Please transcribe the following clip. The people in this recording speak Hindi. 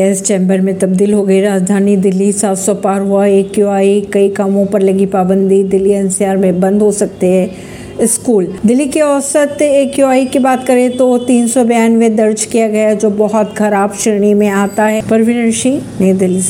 गैस चैम्बर में तब्दील हो गई। राजधानी दिल्ली 700 पार हुआ। ए क्यू आई कई कामों पर लगी पाबंदी। दिल्ली एनसीआर में बंद हो सकते हैं स्कूल। दिल्ली के औसत ए क्यू आई की बात करें तो तीन सौ बयानवे दर्ज किया गया जो बहुत खराब श्रेणी में आता है। परवीन सिंह नई दिल्ली से।